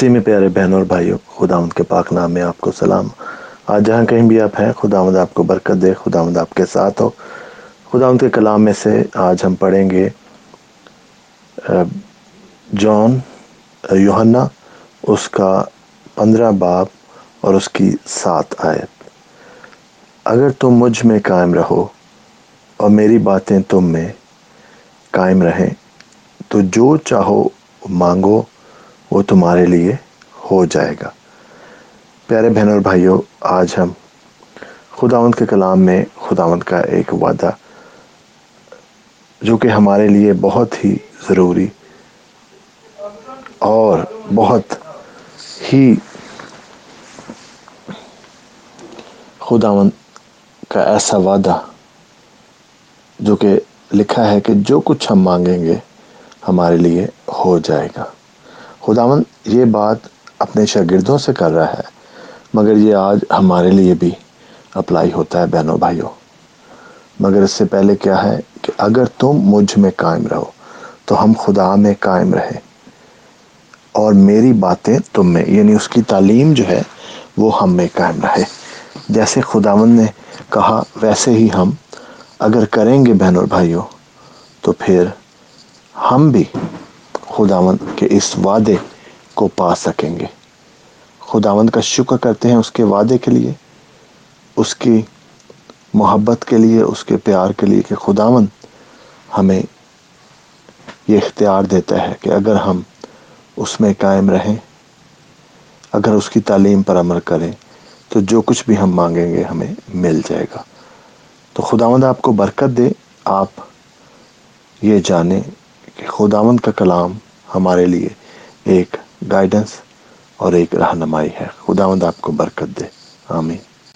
مسیح میں پیارے بہنوں اور بھائیوں، خدا ان کے پاک نام میں آپ کو سلام۔ آج جہاں کہیں بھی آپ ہیں، خدا مد آپ کو برکت دے، خدا آپ کے ساتھ ہو۔ خدا ان کے کلام میں سے آج ہم پڑھیں گے جان یوہنا اس کا پندرہ باب اور اس کی سات آیت۔ اگر تم مجھ میں قائم رہو اور میری باتیں تم میں قائم رہیں، تو جو چاہو مانگو۔ وہ تمہارے لیے ہو جائے گا۔ پیارے بہن اور بھائیوں، آج ہم خداوند کے کلام میں خداوند کا ایک وعدہ، جو کہ ہمارے لیے بہت ہی ضروری اور بہت ہی خداوند کا ایسا وعدہ، جو کہ لکھا ہے کہ جو کچھ ہم مانگیں گے ہمارے لیے ہو جائے گا۔ خداون یہ بات اپنے شاگردوں سے کر رہا ہے، مگر یہ آج ہمارے لیے بھی اپلائی ہوتا ہے بہنوں بھائیوں۔ مگر اس سے پہلے کیا ہے کہ اگر تم مجھ میں قائم رہو، تو ہم خدا میں قائم رہیں۔ اور میری باتیں تم میں یعنی اس کی تعلیم جو ہے، وہ ہم میں قائم رہے۔ جیسے خداون نے کہا، ویسے ہی ہم اگر کریں گے بہن اور بھائیوں، تو پھر ہم بھی خداون کے اس وعدے کو پا سکیں گے۔ خداون کا شکر کرتے ہیں اس کے وعدے کے لیے، اس کی محبت کے لیے، اس کے پیار کے لیے کہ خداون ہمیں یہ اختیار دیتا ہے کہ اگر ہم اس میں قائم رہیں، اگر اس کی تعلیم پر عمل کریں، تو جو کچھ بھی ہم مانگیں گے ہمیں مل جائے گا۔ تو خداوند آپ کو برکت دے، آپ یہ جانیں کہ خداوند کا کلام ہمارے لیے ایک گائیڈنس اور ایک رہنمائی ہے۔ خداوند آپ کو برکت دے۔ آمین۔